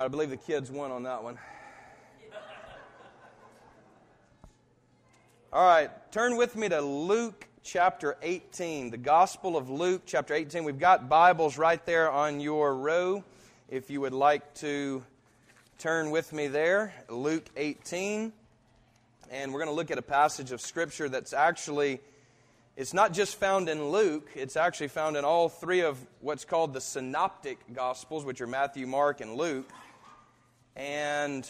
I believe the kids won on that one. All right, turn with me to Luke chapter 18, the Gospel of Luke chapter 18. We've got Bibles right there on your row. If you would like to turn with me there, Luke 18. And we're going to look at a passage of Scripture that's actually, it's not just found in Luke, it's actually found in all three of what's called the Synoptic Gospels, which are Matthew, Mark, and Luke. And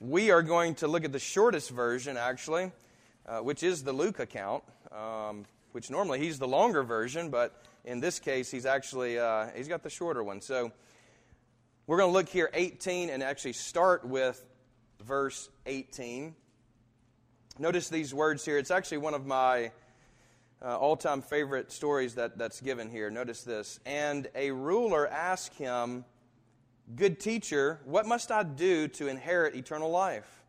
we are going to look at the shortest version, actually, uh, which is the Luke account, um, which normally he's the longer version, but in this case, he's actually uh, he's got the shorter one. So we're going to look here 18 and actually start with verse 18. Notice these words here. It's actually one of my uh, all-time favorite stories that, that's given here. Notice this. And a ruler asked him Good teacher, what must I do to inherit eternal life?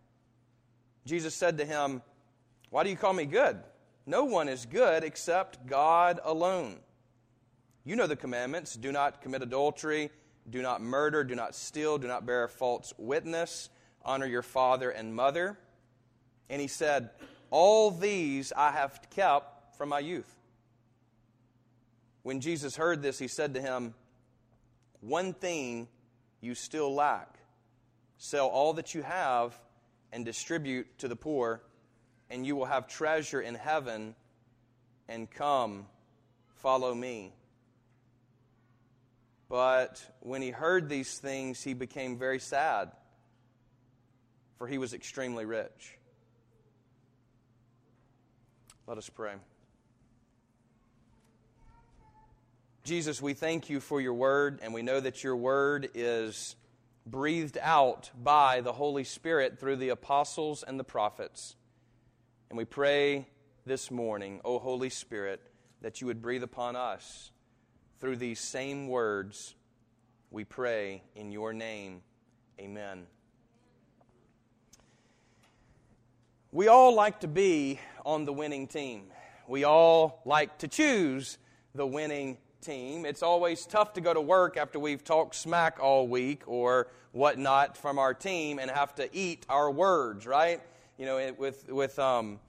Jesus said to him, Why do you call me good? No one is good except God alone. You know the commandments do not commit adultery, do not murder, do not steal, do not bear false witness, honor your father and mother. And he said, All these I have kept from my youth. When Jesus heard this, he said to him, One thing you still lack. Sell all that you have and distribute to the poor, and you will have treasure in heaven. And come, follow me. But when he heard these things, he became very sad, for he was extremely rich. Let us pray. Jesus, we thank you for your word, and we know that your word is breathed out by the Holy Spirit through the apostles and the prophets. And we pray this morning, O Holy Spirit, that you would breathe upon us through these same words. We pray in your name. Amen. We all like to be on the winning team. We all like to choose the winning team. It's always tough to go to work after we've talked smack all week or whatnot from our team and have to eat our words, right? You know, with, with um,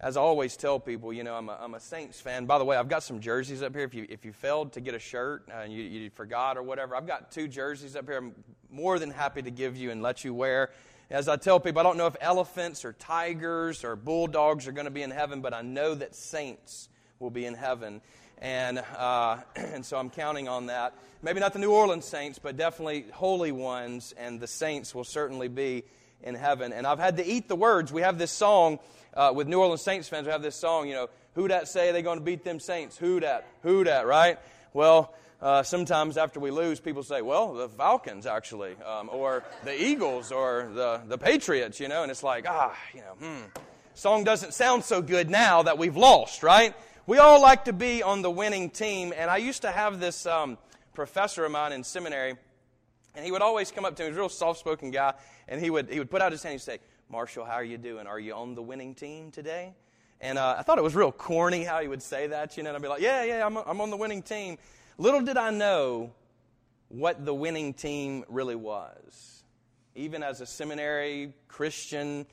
as I always tell people, you know, I'm a, I'm a Saints fan. By the way, I've got some jerseys up here. If you, if you failed to get a shirt and you, you forgot or whatever, I've got two jerseys up here I'm more than happy to give you and let you wear. As I tell people, I don't know if elephants or tigers or bulldogs are going to be in heaven, but I know that saints will be in heaven and uh, and so I'm counting on that. Maybe not the New Orleans Saints, but definitely holy ones, and the saints will certainly be in heaven. And I've had to eat the words. We have this song uh, with New Orleans Saints fans. We have this song, you know, who dat say they going to beat them Saints? Who dat? Who dat? Right? Well. Uh, sometimes after we lose, people say, well, the Falcons actually, um, or the Eagles, or the, the Patriots, you know, and it's like, ah, you know, hmm. Song doesn't sound so good now that we've lost, right? We all like to be on the winning team, and I used to have this um, professor of mine in seminary, and he would always come up to me. He was a real soft-spoken guy, and he would he would put out his hand and say, "Marshall, how are you doing? Are you on the winning team today?" And uh, I thought it was real corny how he would say that, you know. And I'd be like, "Yeah, yeah, I'm I'm on the winning team." Little did I know what the winning team really was. Even as a seminary Christian,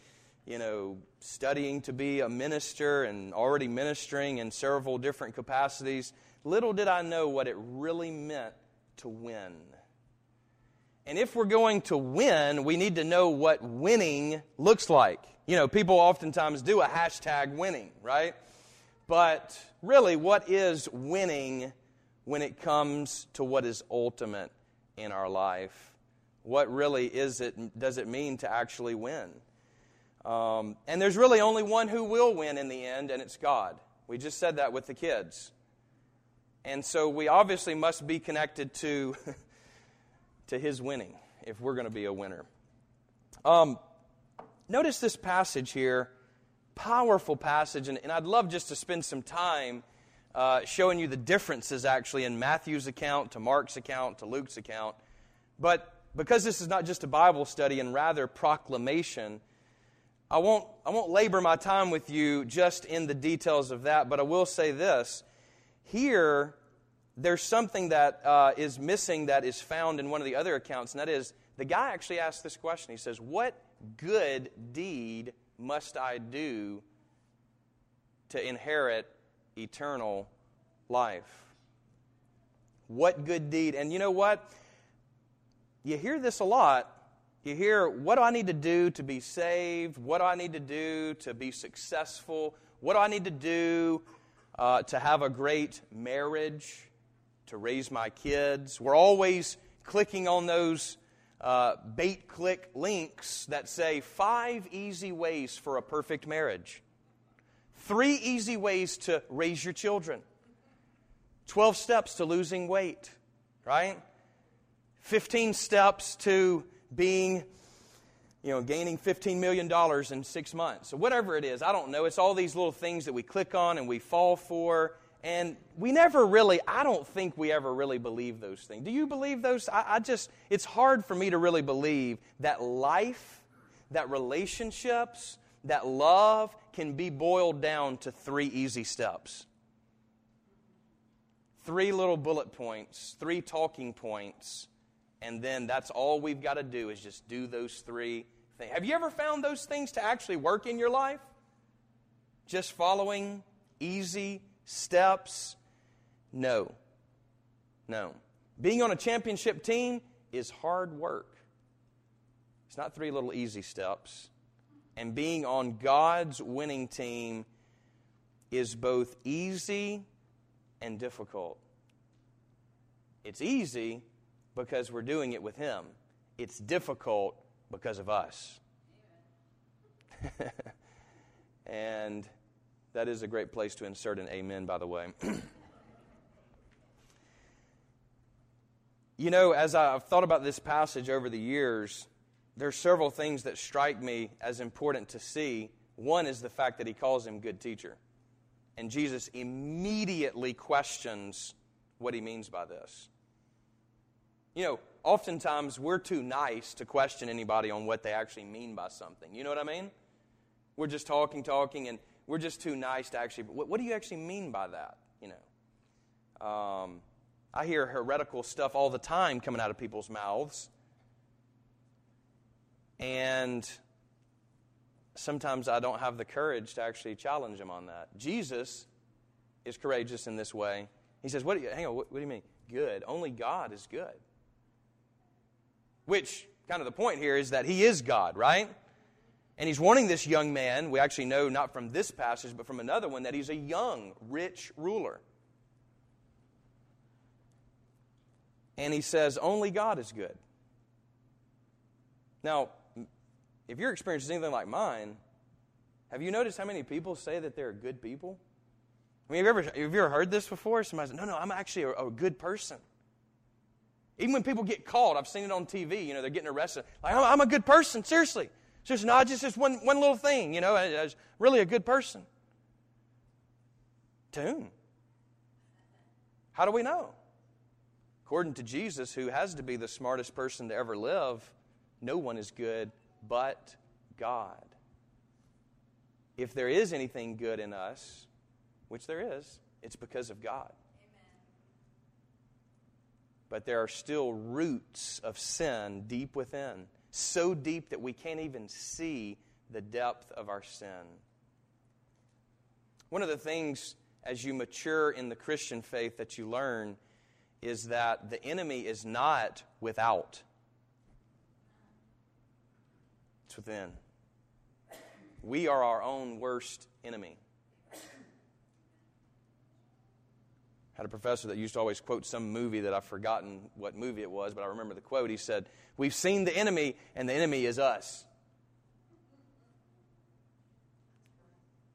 you know, studying to be a minister and already ministering in several different capacities, little did I know what it really meant to win. And if we're going to win, we need to know what winning looks like. You know, people oftentimes do a hashtag winning, right? But really, what is winning when it comes to what is ultimate in our life? What really is it, does it mean to actually win? Um, and there's really only one who will win in the end, and it's God. We just said that with the kids. And so we obviously must be connected to, to his winning if we're going to be a winner. Um, notice this passage here, powerful passage, and, and, I'd love just to spend some time uh, showing you the differences actually in Matthew's account to Mark's account to Luke's account. But because this is not just a Bible study and rather proclamation, I won't, I won't labor my time with you just in the details of that, but I will say this. Here, there's something that uh, is missing that is found in one of the other accounts, and that is the guy actually asked this question. He says, What good deed must I do to inherit eternal life? What good deed? And you know what? You hear this a lot. You hear, what do I need to do to be saved? What do I need to do to be successful? What do I need to do uh, to have a great marriage, to raise my kids? We're always clicking on those uh, bait click links that say five easy ways for a perfect marriage, three easy ways to raise your children, 12 steps to losing weight, right? 15 steps to being, you know, gaining $15 million in six months. or whatever it is, I don't know. It's all these little things that we click on and we fall for. And we never really, I don't think we ever really believe those things. Do you believe those? I, I just, it's hard for me to really believe that life, that relationships, that love can be boiled down to three easy steps. Three little bullet points, three talking points, and then that's all we've got to do is just do those three things. Have you ever found those things to actually work in your life? Just following easy steps? No. No. Being on a championship team is hard work. It's not three little easy steps. And being on God's winning team is both easy and difficult. It's easy because we're doing it with Him, it's difficult because of us. and that is a great place to insert an amen, by the way. you know, as I've thought about this passage over the years, there are several things that strike me as important to see. One is the fact that he calls him good teacher. And Jesus immediately questions what he means by this. You know, oftentimes we're too nice to question anybody on what they actually mean by something. You know what I mean? We're just talking, talking, and we're just too nice to actually. What, what do you actually mean by that? You know, um, I hear heretical stuff all the time coming out of people's mouths, and sometimes I don't have the courage to actually challenge them on that. Jesus is courageous in this way. He says, "What? Do you, hang on. What, what do you mean? Good? Only God is good." Which kind of the point here is that He is God, right? And he's warning this young man, we actually know not from this passage, but from another one, that he's a young, rich ruler. And he says, Only God is good. Now, if your experience is anything like mine, have you noticed how many people say that they're good people? I mean, have you ever, have you ever heard this before? Somebody says, No, no, I'm actually a, a good person. Even when people get caught, I've seen it on TV, you know, they're getting arrested. Like, I'm, I'm a good person, seriously. Just not just this one, one little thing, you know, as really a good person. Tune. How do we know? According to Jesus, who has to be the smartest person to ever live, no one is good but God. If there is anything good in us, which there is, it's because of God. But there are still roots of sin deep within so deep that we can't even see the depth of our sin. One of the things as you mature in the Christian faith that you learn is that the enemy is not without, it's within. We are our own worst enemy. Had a professor that used to always quote some movie that I've forgotten what movie it was, but I remember the quote. He said, We've seen the enemy, and the enemy is us.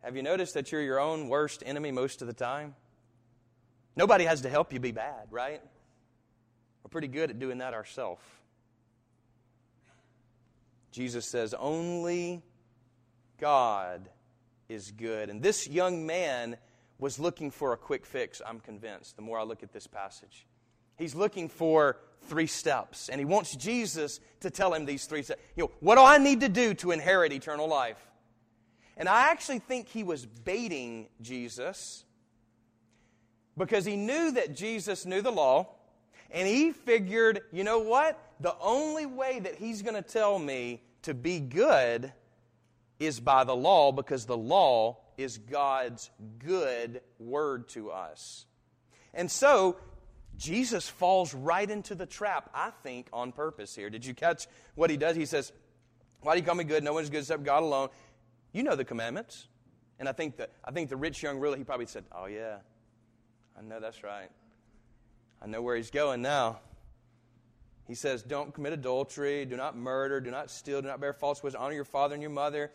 Have you noticed that you're your own worst enemy most of the time? Nobody has to help you be bad, right? We're pretty good at doing that ourselves. Jesus says, Only God is good. And this young man was looking for a quick fix, I'm convinced, the more I look at this passage. He's looking for three steps, and he wants Jesus to tell him these three steps. You know, what do I need to do to inherit eternal life? And I actually think he was baiting Jesus because he knew that Jesus knew the law, and he figured, you know what? The only way that he's going to tell me to be good is by the law because the law is God's good word to us. And so, Jesus falls right into the trap, I think, on purpose here. Did you catch what he does? He says, Why do you call me good? No one is good except God alone. You know the commandments. And I think, that, I think the rich young ruler, he probably said, Oh, yeah, I know that's right. I know where he's going now. He says, Don't commit adultery, do not murder, do not steal, do not bear false witness, honor your father and your mother.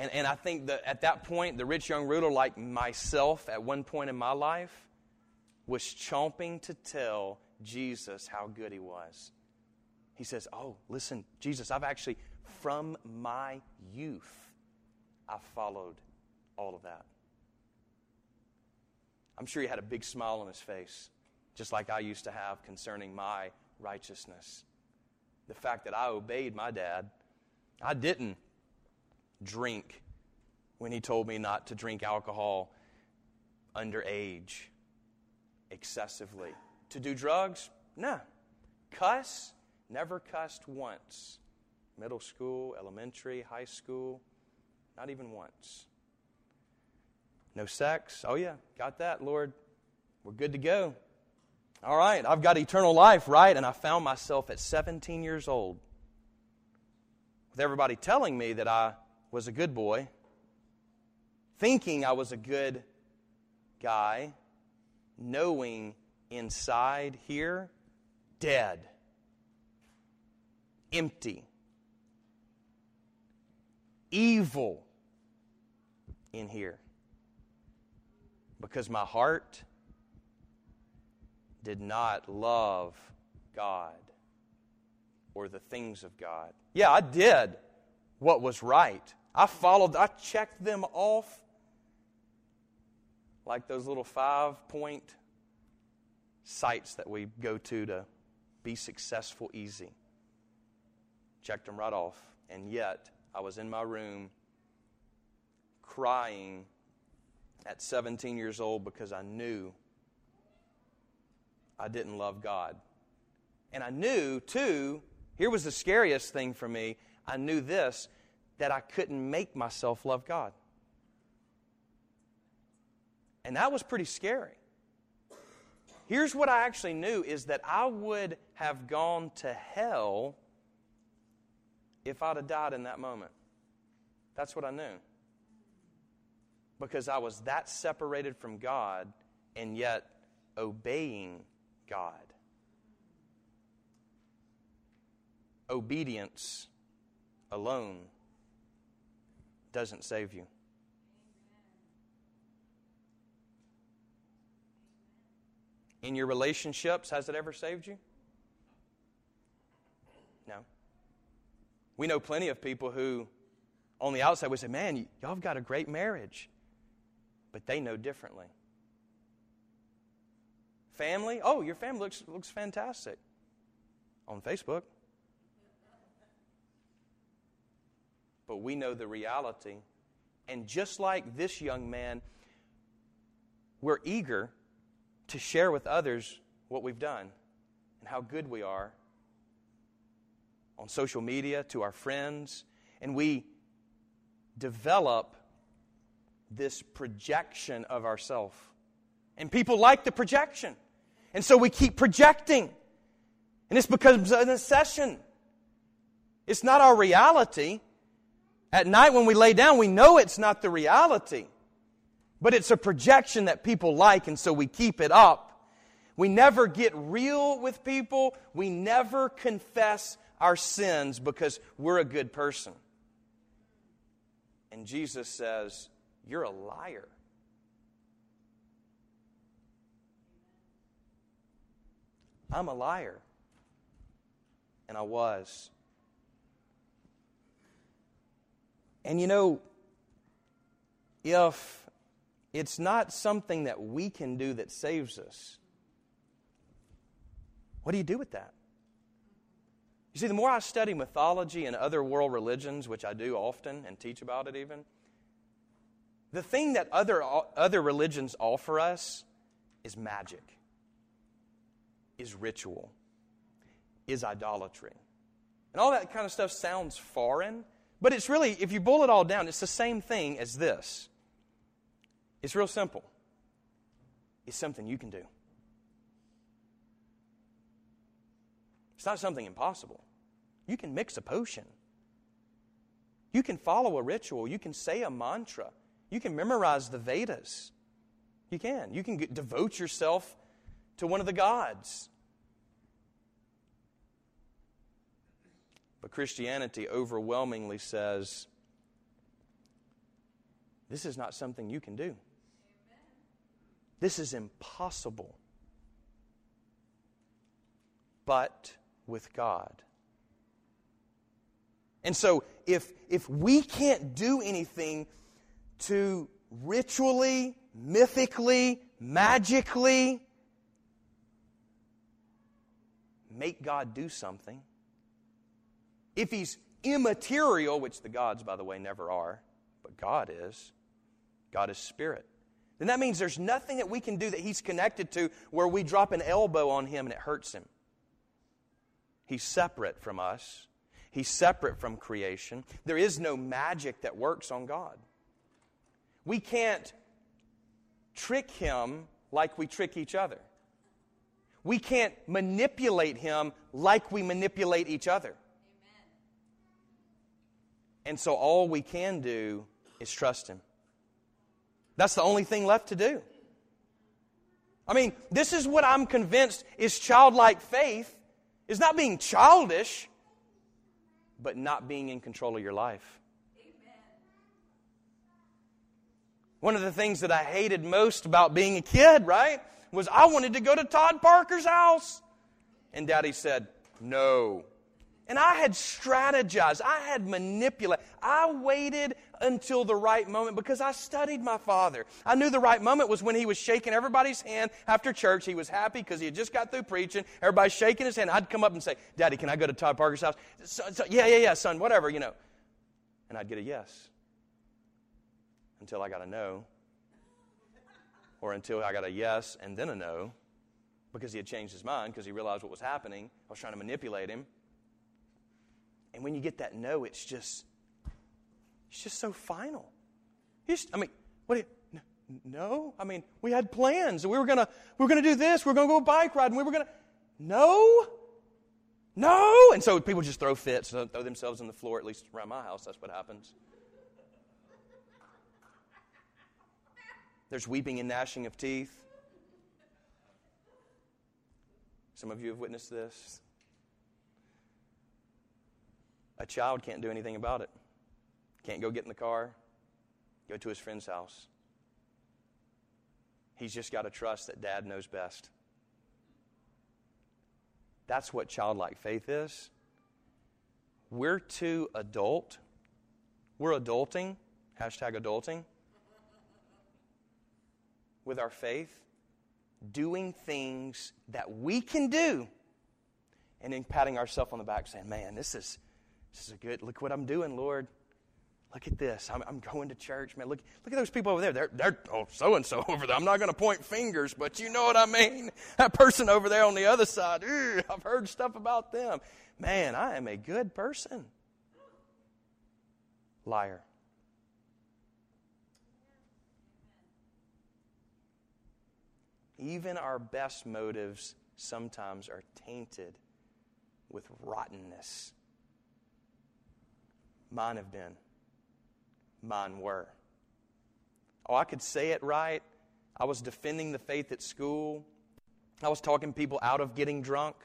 And, and I think that at that point, the rich young ruler, like myself at one point in my life, was chomping to tell Jesus how good he was. He says, Oh, listen, Jesus, I've actually, from my youth, I've followed all of that. I'm sure he had a big smile on his face, just like I used to have concerning my righteousness. The fact that I obeyed my dad. I didn't drink when he told me not to drink alcohol underage excessively. To do drugs? No. Cuss? Never cussed once. Middle school, elementary, high school, not even once. No sex. Oh, yeah, got that, Lord. We're good to go. All right, I've got eternal life, right? And I found myself at 17 years old with everybody telling me that I was a good boy, thinking I was a good guy, knowing inside here, dead, empty, evil in here because my heart did not love God or the things of God. Yeah, I did what was right. I followed, I checked them off like those little five point sites that we go to to be successful easy. Checked them right off. And yet, I was in my room crying at 17 years old because I knew I didn't love God. And I knew, too, here was the scariest thing for me. I knew this that I couldn't make myself love God. And that was pretty scary. Here's what I actually knew is that I would have gone to hell if I'd have died in that moment. That's what I knew because I was that separated from God and yet obeying God. Obedience alone doesn't save you. In your relationships, has it ever saved you? No. We know plenty of people who, on the outside, would say, Man, y'all have got a great marriage but they know differently. Family, oh, your family looks, looks fantastic on Facebook. But we know the reality. And just like this young man, we're eager to share with others what we've done and how good we are on social media to our friends. And we develop this projection of ourself. And people like the projection. And so we keep projecting. And because of an obsession. It's not our reality. At night when we lay down, we know it's not the reality. But it's a projection that people like, and so we keep it up. We never get real with people. We never confess our sins because we're a good person. And Jesus says, you're a liar. I'm a liar. And I was. And you know, if it's not something that we can do that saves us, what do you do with that? You see, the more I study mythology and other world religions, which I do often and teach about it even, the thing that other, other religions offer us is magic, is ritual, is idolatry. And all that kind of stuff sounds foreign, but it's really, if you boil it all down, it's the same thing as this. It's real simple. It's something you can do. It's not something impossible. You can mix a potion. You can follow a ritual. You can say a mantra. You can memorize the Vedas. You can. You can get, devote yourself to one of the gods. But Christianity overwhelmingly says this is not something you can do. This is impossible. But with God. And so, if, if we can't do anything to ritually, mythically, magically make God do something, if He's immaterial, which the gods, by the way, never are, but God is, God is spirit, then that means there's nothing that we can do that He's connected to where we drop an elbow on Him and it hurts Him. He's separate from us. He's separate from creation. There is no magic that works on God. We can't trick him like we trick each other. We can't manipulate him like we manipulate each other. Amen. And so all we can do is trust him. That's the only thing left to do. I mean, this is what I'm convinced is childlike faith is not being childish, but not being in control of your life. One of the things that I hated most about being a kid, right, was I wanted to go to Todd Parker's house. And daddy said, no. And I had strategized, I had manipulated, I waited until the right moment because I studied my father. I knew the right moment was when he was shaking everybody's hand after church. He was happy because he had just got through preaching. Everybody's shaking his hand. I'd come up and say, Daddy, can I go to Todd Parker's house? So, so, yeah, yeah, yeah, son, whatever, you know. And I'd get a yes until I got a no, or until I got a yes and then a no because he had changed his mind because he realized what was happening. I was trying to manipulate him. And when you get that no, it's just, it's just so final. Just, I mean, what? Do you, no, I mean, we had plans. We were gonna, we were gonna do this. We were gonna go bike ride, and we were gonna. No, no. And so people just throw fits, throw themselves on the floor. At least around my house, that's what happens. There's weeping and gnashing of teeth. Some of you have witnessed this. A child can't do anything about it. Can't go get in the car, go to his friend's house. He's just got to trust that dad knows best. That's what childlike faith is. We're too adult. We're adulting, hashtag adulting, with our faith, doing things that we can do, and then patting ourselves on the back saying, Man, this is this is a good, look what I'm doing, Lord. Look at this. I'm, I'm going to church, man. Look, look at those people over there. They're, they're oh, so and so over there. I'm not going to point fingers, but you know what I mean. That person over there on the other side, I've heard stuff about them. Man, I am a good person. Liar. Even our best motives sometimes are tainted with rottenness. Mine have been. Mine were. Oh, I could say it right. I was defending the faith at school. I was talking people out of getting drunk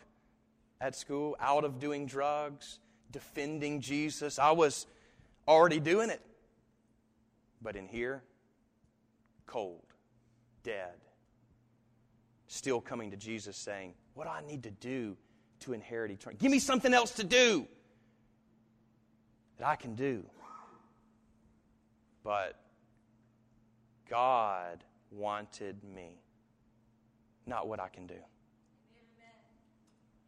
at school, out of doing drugs, defending Jesus. I was already doing it. But in here, cold, dead, still coming to Jesus saying, What do I need to do to inherit eternity? Give me something else to do that I can do. But God wanted me, not what I can do.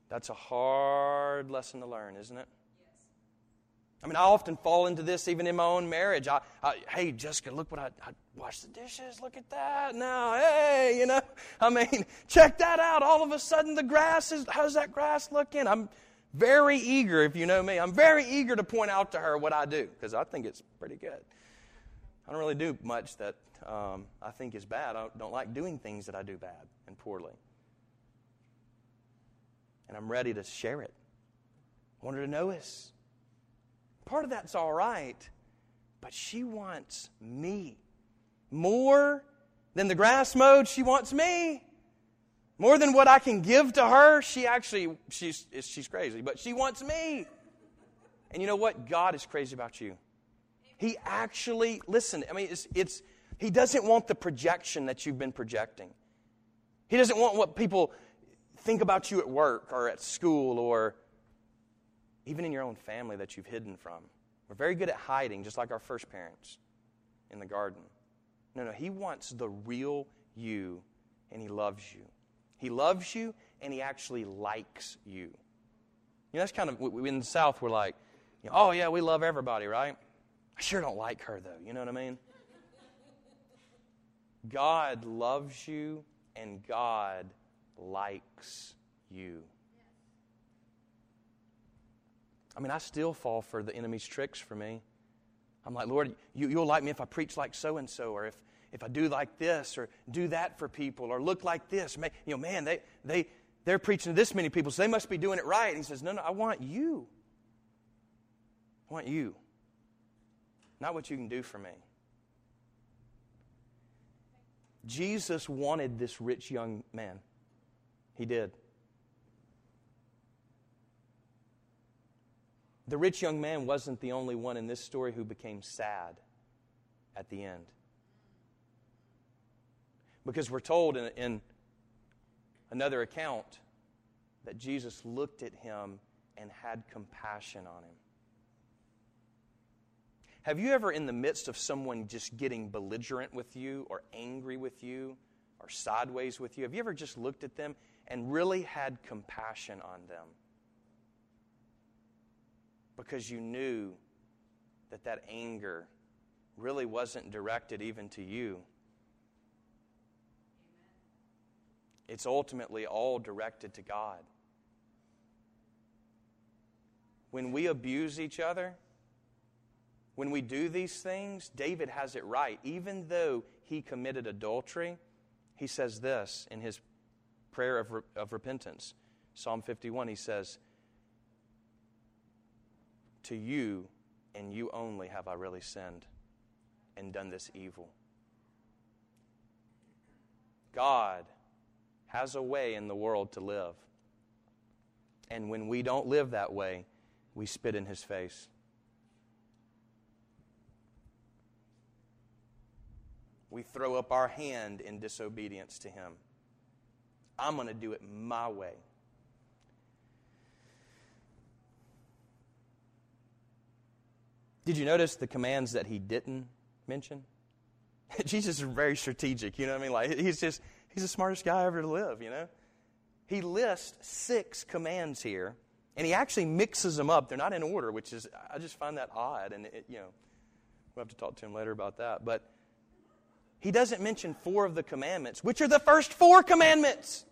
That's a hard lesson to learn, isn't it? I mean, I often fall into this even in my own marriage. I, I hey, Jessica, look what I, I washed the dishes. Look at that. Now, hey, you know, I mean, check that out. All of a sudden, the grass is, how's that grass looking? I'm very eager, if you know me, I'm very eager to point out to her what I do because I think it's pretty good. I don't really do much that um, I think is bad. I don't like doing things that I do bad and poorly. And I'm ready to share it. I want her to know us. Part of that's all right, but she wants me. More than the grass mowed, she wants me. More than what I can give to her, she actually, she's, she's crazy, but she wants me. And you know what? God is crazy about you. He actually, listen, I mean, it's, it's, he doesn't want the projection that you've been projecting. He doesn't want what people think about you at work or at school or even in your own family that you've hidden from. We're very good at hiding, just like our first parents in the garden. No, no, He wants the real you, and He loves you. He loves you, and He actually likes you. You know, that's kind of, in the South, we're like, you know, oh, yeah, we love everybody, right? I sure don't like her, though. You know what I mean? God loves you, and God likes you. I mean, I still fall for the enemy's tricks for me. I'm like, Lord, you, will like me if I preach like so and so, or if, if I do like this, or do that for people, or look like this. You know, man, they, they, they're preaching to this many people, so they must be doing it right. And he says, No, no, I want you. I want you. Not what you can do for me. Jesus wanted this rich young man. He did. The rich young man wasn't the only one in this story who became sad at the end. Because we're told in, in another account that Jesus looked at him and had compassion on him. Have you ever, in the midst of someone just getting belligerent with you, or angry with you, or sideways with you, have you ever just looked at them and really had compassion on them? because you knew that that anger really wasn't directed even to you. It's ultimately all directed to God. When we abuse each other, when we do these things, David has it right. Even though he committed adultery, he says this in his prayer of, of repentance. Psalm 51, he says, to you and you only have I really sinned and done this evil. God has a way in the world to live. And when we don't live that way, we spit in his face. We throw up our hand in disobedience to him. I'm going to do it my way. Did you notice the commands that he didn't mention? Jesus is very strategic, you know what I mean? Like he's just he's the smartest guy ever to live, you know? He lists six commands here, and he actually mixes them up. They're not in order, which is I just find that odd, and it, you know, we'll have to talk to him later about that. But he doesn't mention four of the commandments, which are the first four commandments.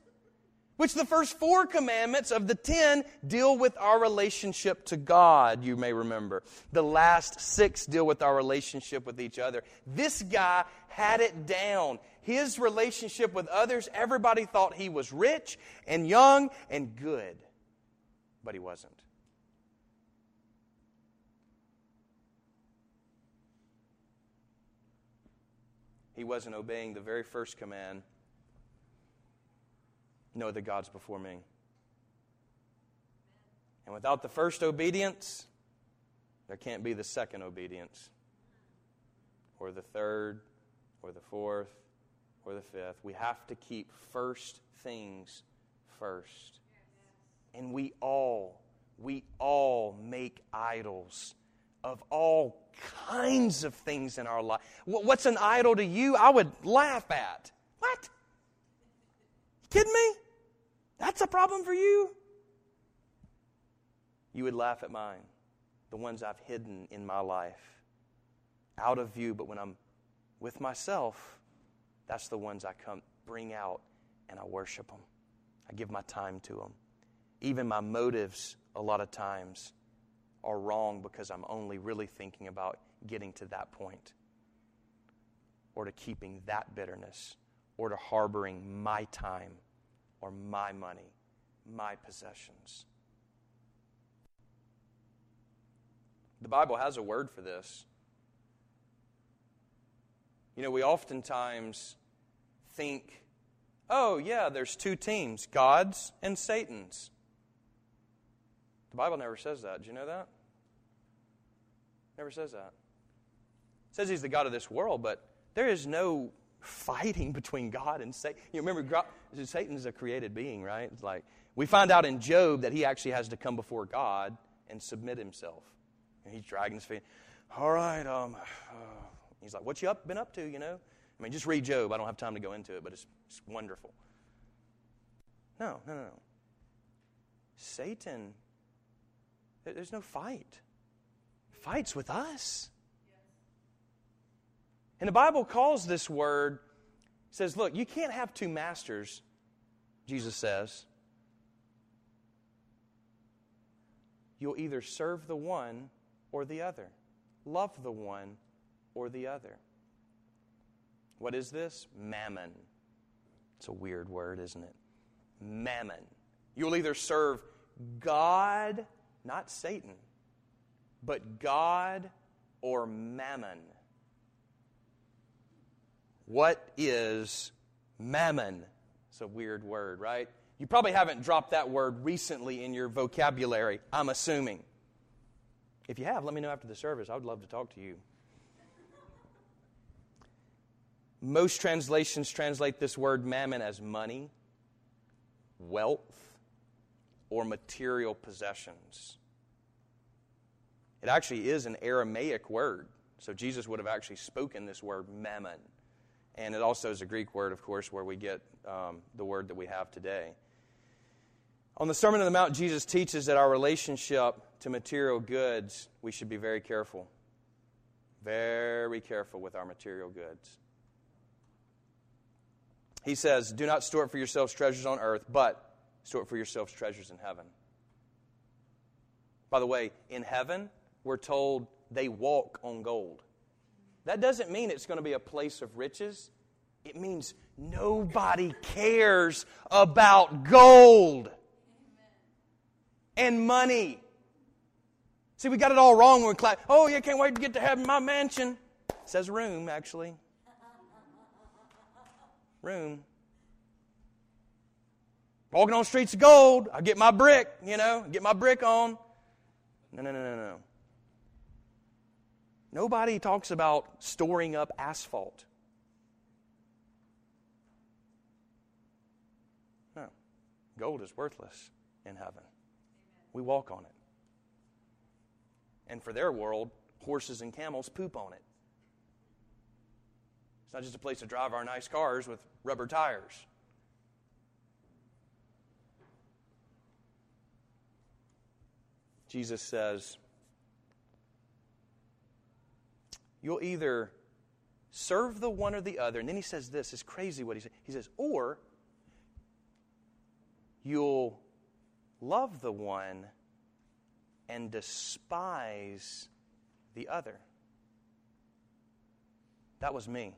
Which the first four commandments of the ten deal with our relationship to God, you may remember. The last six deal with our relationship with each other. This guy had it down. His relationship with others, everybody thought he was rich and young and good, but he wasn't. He wasn't obeying the very first command no other gods before me. And without the first obedience, there can't be the second obedience, or the third, or the fourth, or the fifth. We have to keep first things first. And we all, we all make idols of all kinds of things in our life. What's an idol to you? I would laugh at. What? Kidding me? That's a problem for you? You would laugh at mine. the ones I've hidden in my life, out of view, but when I'm with myself, that's the ones I come bring out and I worship them. I give my time to them. Even my motives, a lot of times, are wrong because I'm only really thinking about getting to that point or to keeping that bitterness or to harboring my time or my money, my possessions. The Bible has a word for this. You know, we oftentimes think, oh, yeah, there's two teams God's and Satan's. The Bible never says that. Do you know that? Never says that. It says he's the God of this world, but there is no fighting between God and Satan. You remember, God, is a created being, right? It's like we find out in Job that he actually has to come before God and submit himself. And he's dragging his feet. All right, um, uh, he's like, "What you up been up to?" You know. I mean, just read Job. I don't have time to go into it, but it's, it's wonderful. No, no, no, no. Satan, there's no fight. Fights with us. And the Bible calls this word, says, look, you can't have two masters, Jesus says. You'll either serve the one or the other, love the one or the other. What is this? Mammon. It's a weird word, isn't it? Mammon. You'll either serve God, not Satan, but God or mammon. What is mammon? It's a weird word, right? You probably haven't dropped that word recently in your vocabulary, I'm assuming. If you have, let me know after the service. I would love to talk to you. Most translations translate this word mammon as money, wealth, or material possessions. It actually is an Aramaic word. So Jesus would have actually spoken this word mammon. And it also is a Greek word, of course, where we get um, the word that we have today. On the Sermon on the Mount, Jesus teaches that our relationship to material goods, we should be very careful. Very careful with our material goods. He says, Do not store up for yourselves treasures on earth, but store up for yourselves treasures in heaven. By the way, in heaven, we're told they walk on gold. That doesn't mean it's going to be a place of riches. It means nobody cares about gold and money. See, we got it all wrong when we clap. Oh, yeah, can't wait to get to heaven, my mansion. It says room, actually. Room. Walking on streets of gold. I get my brick, you know, get my brick on. No, no, no, no, no. Nobody talks about storing up asphalt. No. Gold is worthless in heaven. We walk on it. And for their world, horses and camels poop on it. It's not just a place to drive our nice cars with rubber tires. Jesus says, You'll either serve the one or the other. And then he says this, is crazy what he says. He says, or you'll love the one and despise the other. That was me.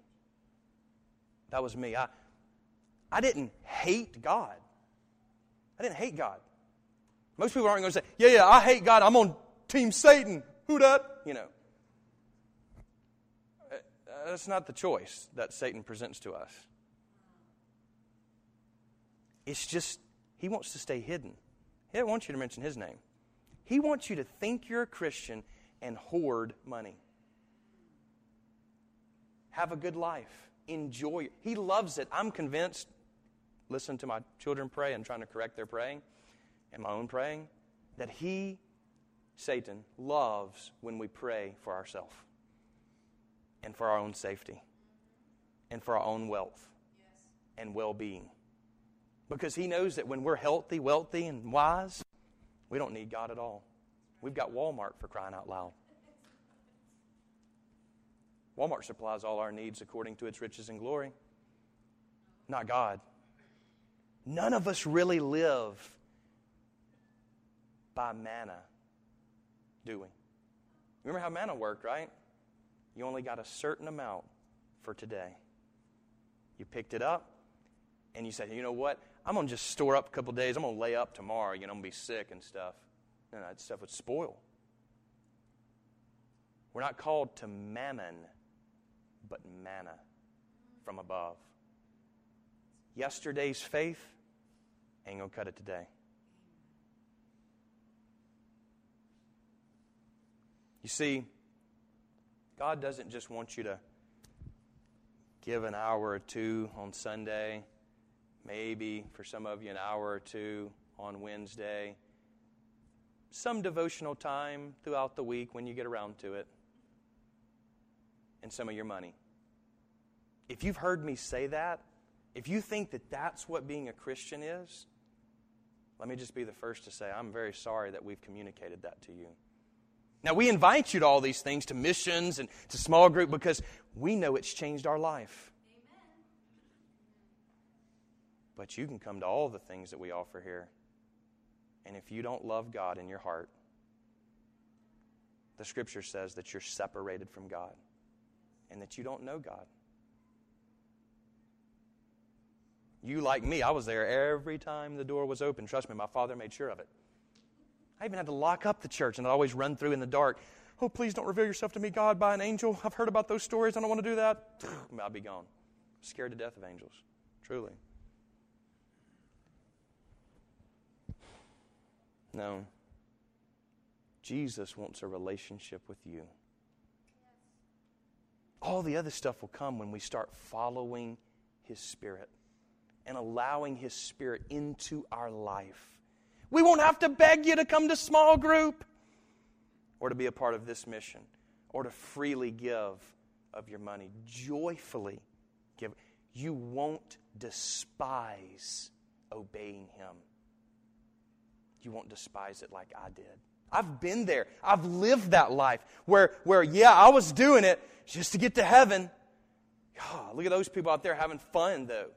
That was me. I, I didn't hate God. I didn't hate God. Most people aren't going to say, yeah, yeah, I hate God. I'm on Team Satan. Who that? You know that's not the choice that Satan presents to us. It's just, he wants to stay hidden. He doesn't want you to mention his name. He wants you to think you're a Christian and hoard money. Have a good life. Enjoy it. He loves it. I'm convinced. Listen to my children pray and trying to correct their praying and my own praying that he, Satan, loves when we pray for ourselves and for our own safety and for our own wealth and well being. Because He knows that when we're healthy, wealthy, and wise, we don't need God at all. We've got Walmart for crying out loud. Walmart supplies all our needs according to its riches and glory, not God. None of us really live by manna, do we? Remember how manna worked, right? You only got a certain amount for today. You picked it up and you said, you know what? I'm going to just store up a couple days. I'm going to lay up tomorrow. You know, I'm going to be sick and stuff. And that stuff would spoil. We're not called to mammon, but manna from above. Yesterday's faith ain't going to cut it today. You see, God doesn't just want you to give an hour or two on Sunday, maybe for some of you an hour or two on Wednesday, some devotional time throughout the week when you get around to it, and some of your money. If you've heard me say that, if you think that that's what being a Christian is, let me just be the first to say I'm very sorry that we've communicated that to you. Now, we invite you to all these things, to missions and to small group, because we know it's changed our life. But you can come to all the things that we offer here. And if you don't love God in your heart, the scripture says that you're separated from God and that you don't know God. You, like me, I was there every time the door was open. Trust me, my father made sure of it. I even had to lock up the church and I'd always run through in the dark. Oh, please don't reveal yourself to me, God, by an angel. I've heard about those stories. I don't want to do that. I'll be gone. Scared to death of angels, truly. No. Jesus wants a relationship with you. All the other stuff will come when we start following His Spirit and allowing His Spirit into our life. We won't have to beg you to come to small group or to be a part of this mission or to freely give of your money. Joyfully give. You won't despise obeying Him. You won't despise it like I did. I've been there. I've lived that life where, where yeah, I was doing it just to get to heaven. Oh, look at those people out there having fun, though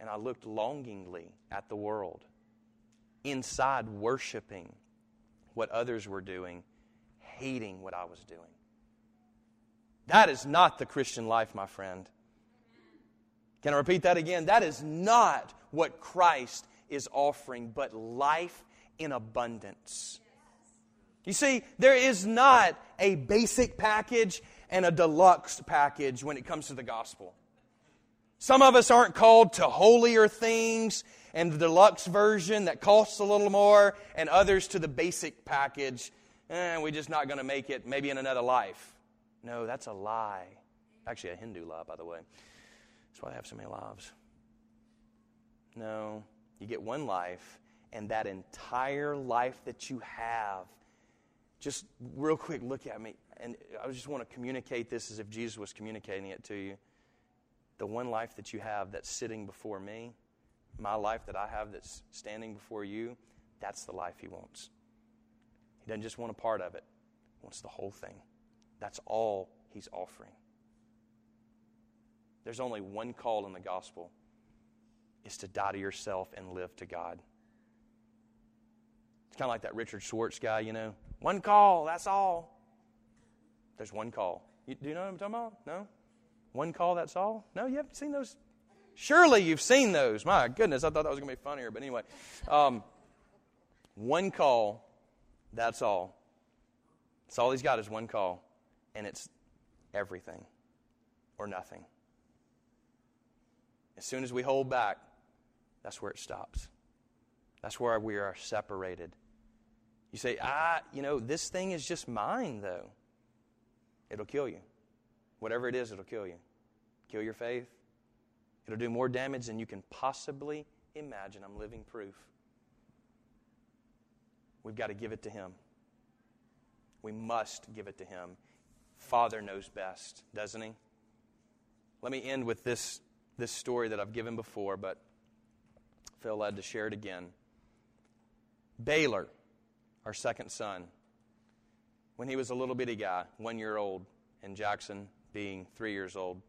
and I looked longingly at the world, inside worshiping what others were doing, hating what I was doing. That is not the Christian life, my friend. Can I repeat that again? That is not what Christ is offering, but life in abundance. You see, there is not a basic package and a deluxe package when it comes to the gospel. Some of us aren't called to holier things and the deluxe version that costs a little more, and others to the basic package. Eh, we're just not going to make it maybe in another life. No, that's a lie. Actually, a Hindu lie, by the way. That's why I have so many lives. No, you get one life, and that entire life that you have. Just real quick, look at me. And I just want to communicate this as if Jesus was communicating it to you the one life that you have that's sitting before me, my life that I have that's standing before you, that's the life He wants. He doesn't just want a part of it, He wants the whole thing. That's all He's offering. There's only one call in the gospel is to die to yourself and live to God. It's kind of like that Richard Schwartz guy, you know. One call, that's all. There's one call. You, do you know what I'm talking about? No? One call, that's all? No, you haven't seen those? Surely you've seen those. My goodness, I thought that was going to be funnier. But anyway, um, one call, that's all. That's all he's got is one call. And it's everything or nothing. As soon as we hold back, that's where it stops. That's where we are separated. You say, ah, you know, this thing is just mine, though. It'll kill you. Whatever it is, it'll kill you. Kill your faith. It'll do more damage than you can possibly imagine. I'm living proof. We've got to give it to Him. We must give it to Him. Father knows best, doesn't He? Let me end with this, this story that I've given before, but feel led to share it again. Baylor, our second son, when he was a little bitty guy, one year old, in Jackson being three years old.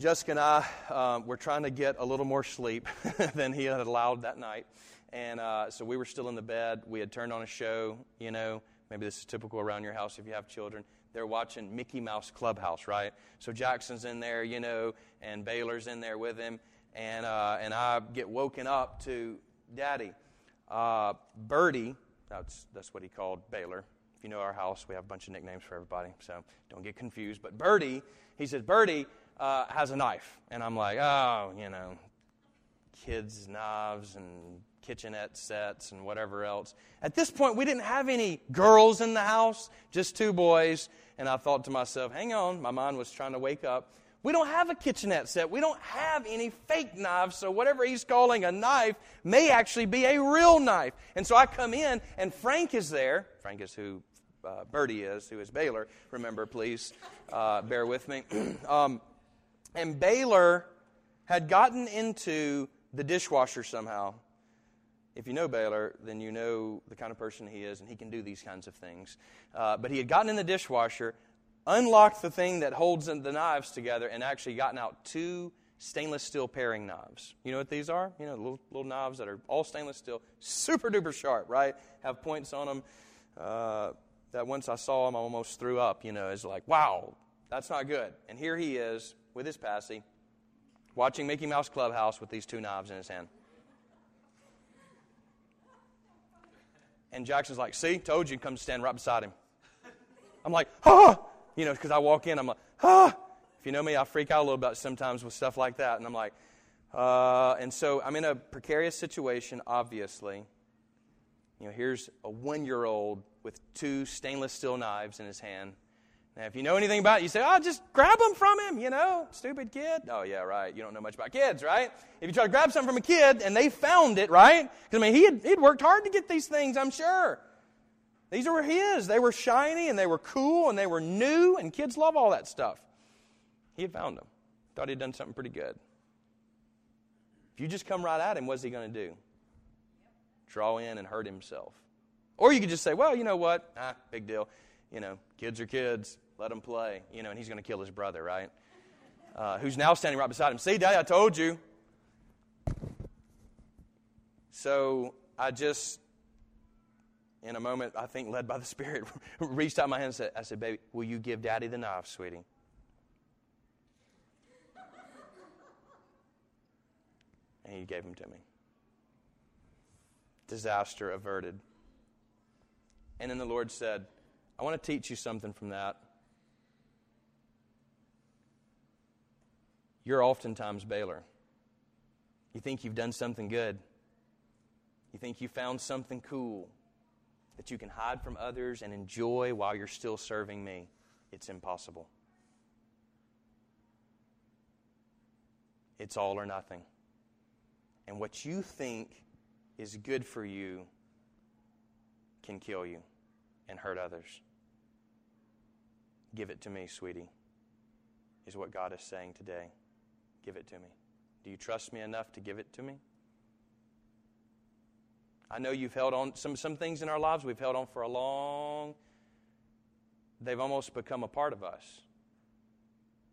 Jessica and I uh, were trying to get a little more sleep than he had allowed that night. And uh, so we were still in the bed. We had turned on a show, you know. Maybe this is typical around your house if you have children. They're watching Mickey Mouse Clubhouse, right? So Jackson's in there, you know, and Baylor's in there with him. And, uh, and I get woken up to Daddy. Uh, Birdie, that's, that's what he called Baylor. If you know our house, we have a bunch of nicknames for everybody, so don't get confused. But Birdie, he says, Birdie, uh, has a knife. And I'm like, oh, you know, kids' knives and kitchenette sets and whatever else. At this point, we didn't have any girls in the house, just two boys. And I thought to myself, hang on, my mind was trying to wake up. We don't have a kitchenette set. We don't have any fake knives, so whatever he's calling a knife may actually be a real knife. And so I come in, and Frank is there. Frank is who uh, Birdie is, who is Baylor. Remember, please uh, bear with me. um, and Baylor had gotten into the dishwasher somehow. If you know Baylor, then you know the kind of person he is, and he can do these kinds of things. Uh, but he had gotten in the dishwasher, unlocked the thing that holds the knives together, and actually gotten out two stainless steel paring knives. You know what these are? You know, little, little knives that are all stainless steel, super duper sharp, right? Have points on them. Uh, that once I saw them, I almost threw up. You know, it's like, wow, that's not good. And here he is with his passy, watching Mickey Mouse Clubhouse with these two knives in his hand. And Jackson's like, see, told you, come stand right beside him. I'm like, ah, you know, because I walk in, I'm like, ah. If you know me, I freak out a little bit sometimes with stuff like that. And I'm like, uh, and so I'm in a precarious situation, obviously. You know, here's a one year old with two stainless steel knives in his hand now, if you know anything about it, you say, oh, just grab them from him, you know, stupid kid. Oh, yeah, right. You don't know much about kids, right? If you try to grab something from a kid and they found it, right? Because, I mean, he had, he'd worked hard to get these things, I'm sure. These were his. They were shiny and they were cool and they were new, and kids love all that stuff. He had found them. Thought he'd done something pretty good. If you just come right at him, what's he going to do? Draw in and hurt himself. Or you could just say, well, you know what? Ah, big deal. You know, kids are kids. Let him play. You know, and he's going to kill his brother, right? Uh, who's now standing right beside him. See, Daddy, I told you. So I just, in a moment, I think led by the Spirit, reached out my hand and said, I said, baby, will you give Daddy the knife, sweetie? And he gave him to me. Disaster averted. And then the Lord said, I want to teach you something from that. You're oftentimes Baylor. You think you've done something good. You think you found something cool that you can hide from others and enjoy while you're still serving me. It's impossible. It's all or nothing. And what you think is good for you can kill you and hurt others. Give it to me, sweetie, is what God is saying today. Give it to me. Do you trust me enough to give it to me? I know you've held on some some things in our lives we've held on for a long they've almost become a part of us.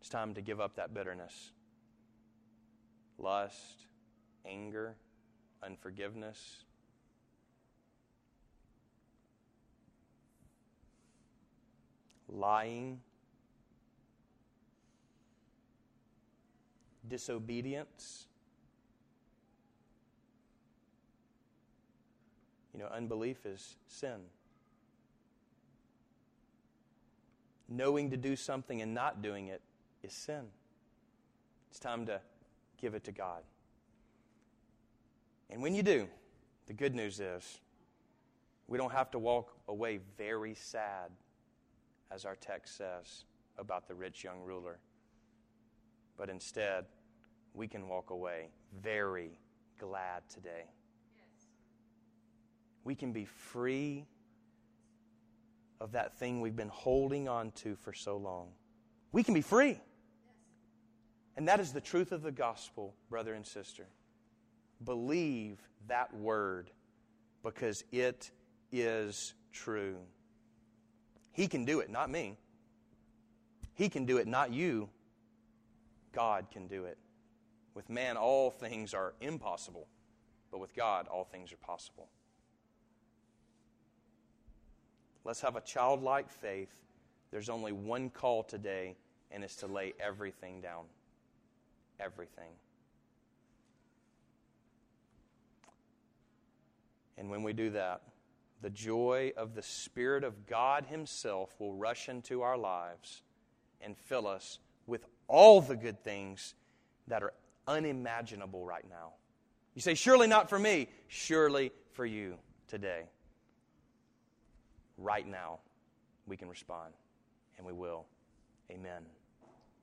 It's time to give up that bitterness. Lust, anger, unforgiveness. Lying, disobedience. You know, unbelief is sin. Knowing to do something and not doing it is sin. It's time to give it to God. And when you do, the good news is we don't have to walk away very sad, as our text says about the rich young ruler. But instead, we can walk away very glad today. We can be free of that thing we've been holding on to for so long. We can be free. And that is the truth of the gospel, brother and sister. Believe that word because it is true. He can do it, not me. He can do it, not you. God can do it. With man, all things are impossible, but with God, all things are possible. Let's have a childlike faith. There's only one call today, and it's to lay everything down. Everything. And when we do that, the joy of the Spirit of God Himself will rush into our lives and fill us with all the good things that are unimaginable right now. You say, Surely not for me. Surely for you today. Right now, we can respond, and we will. Amen.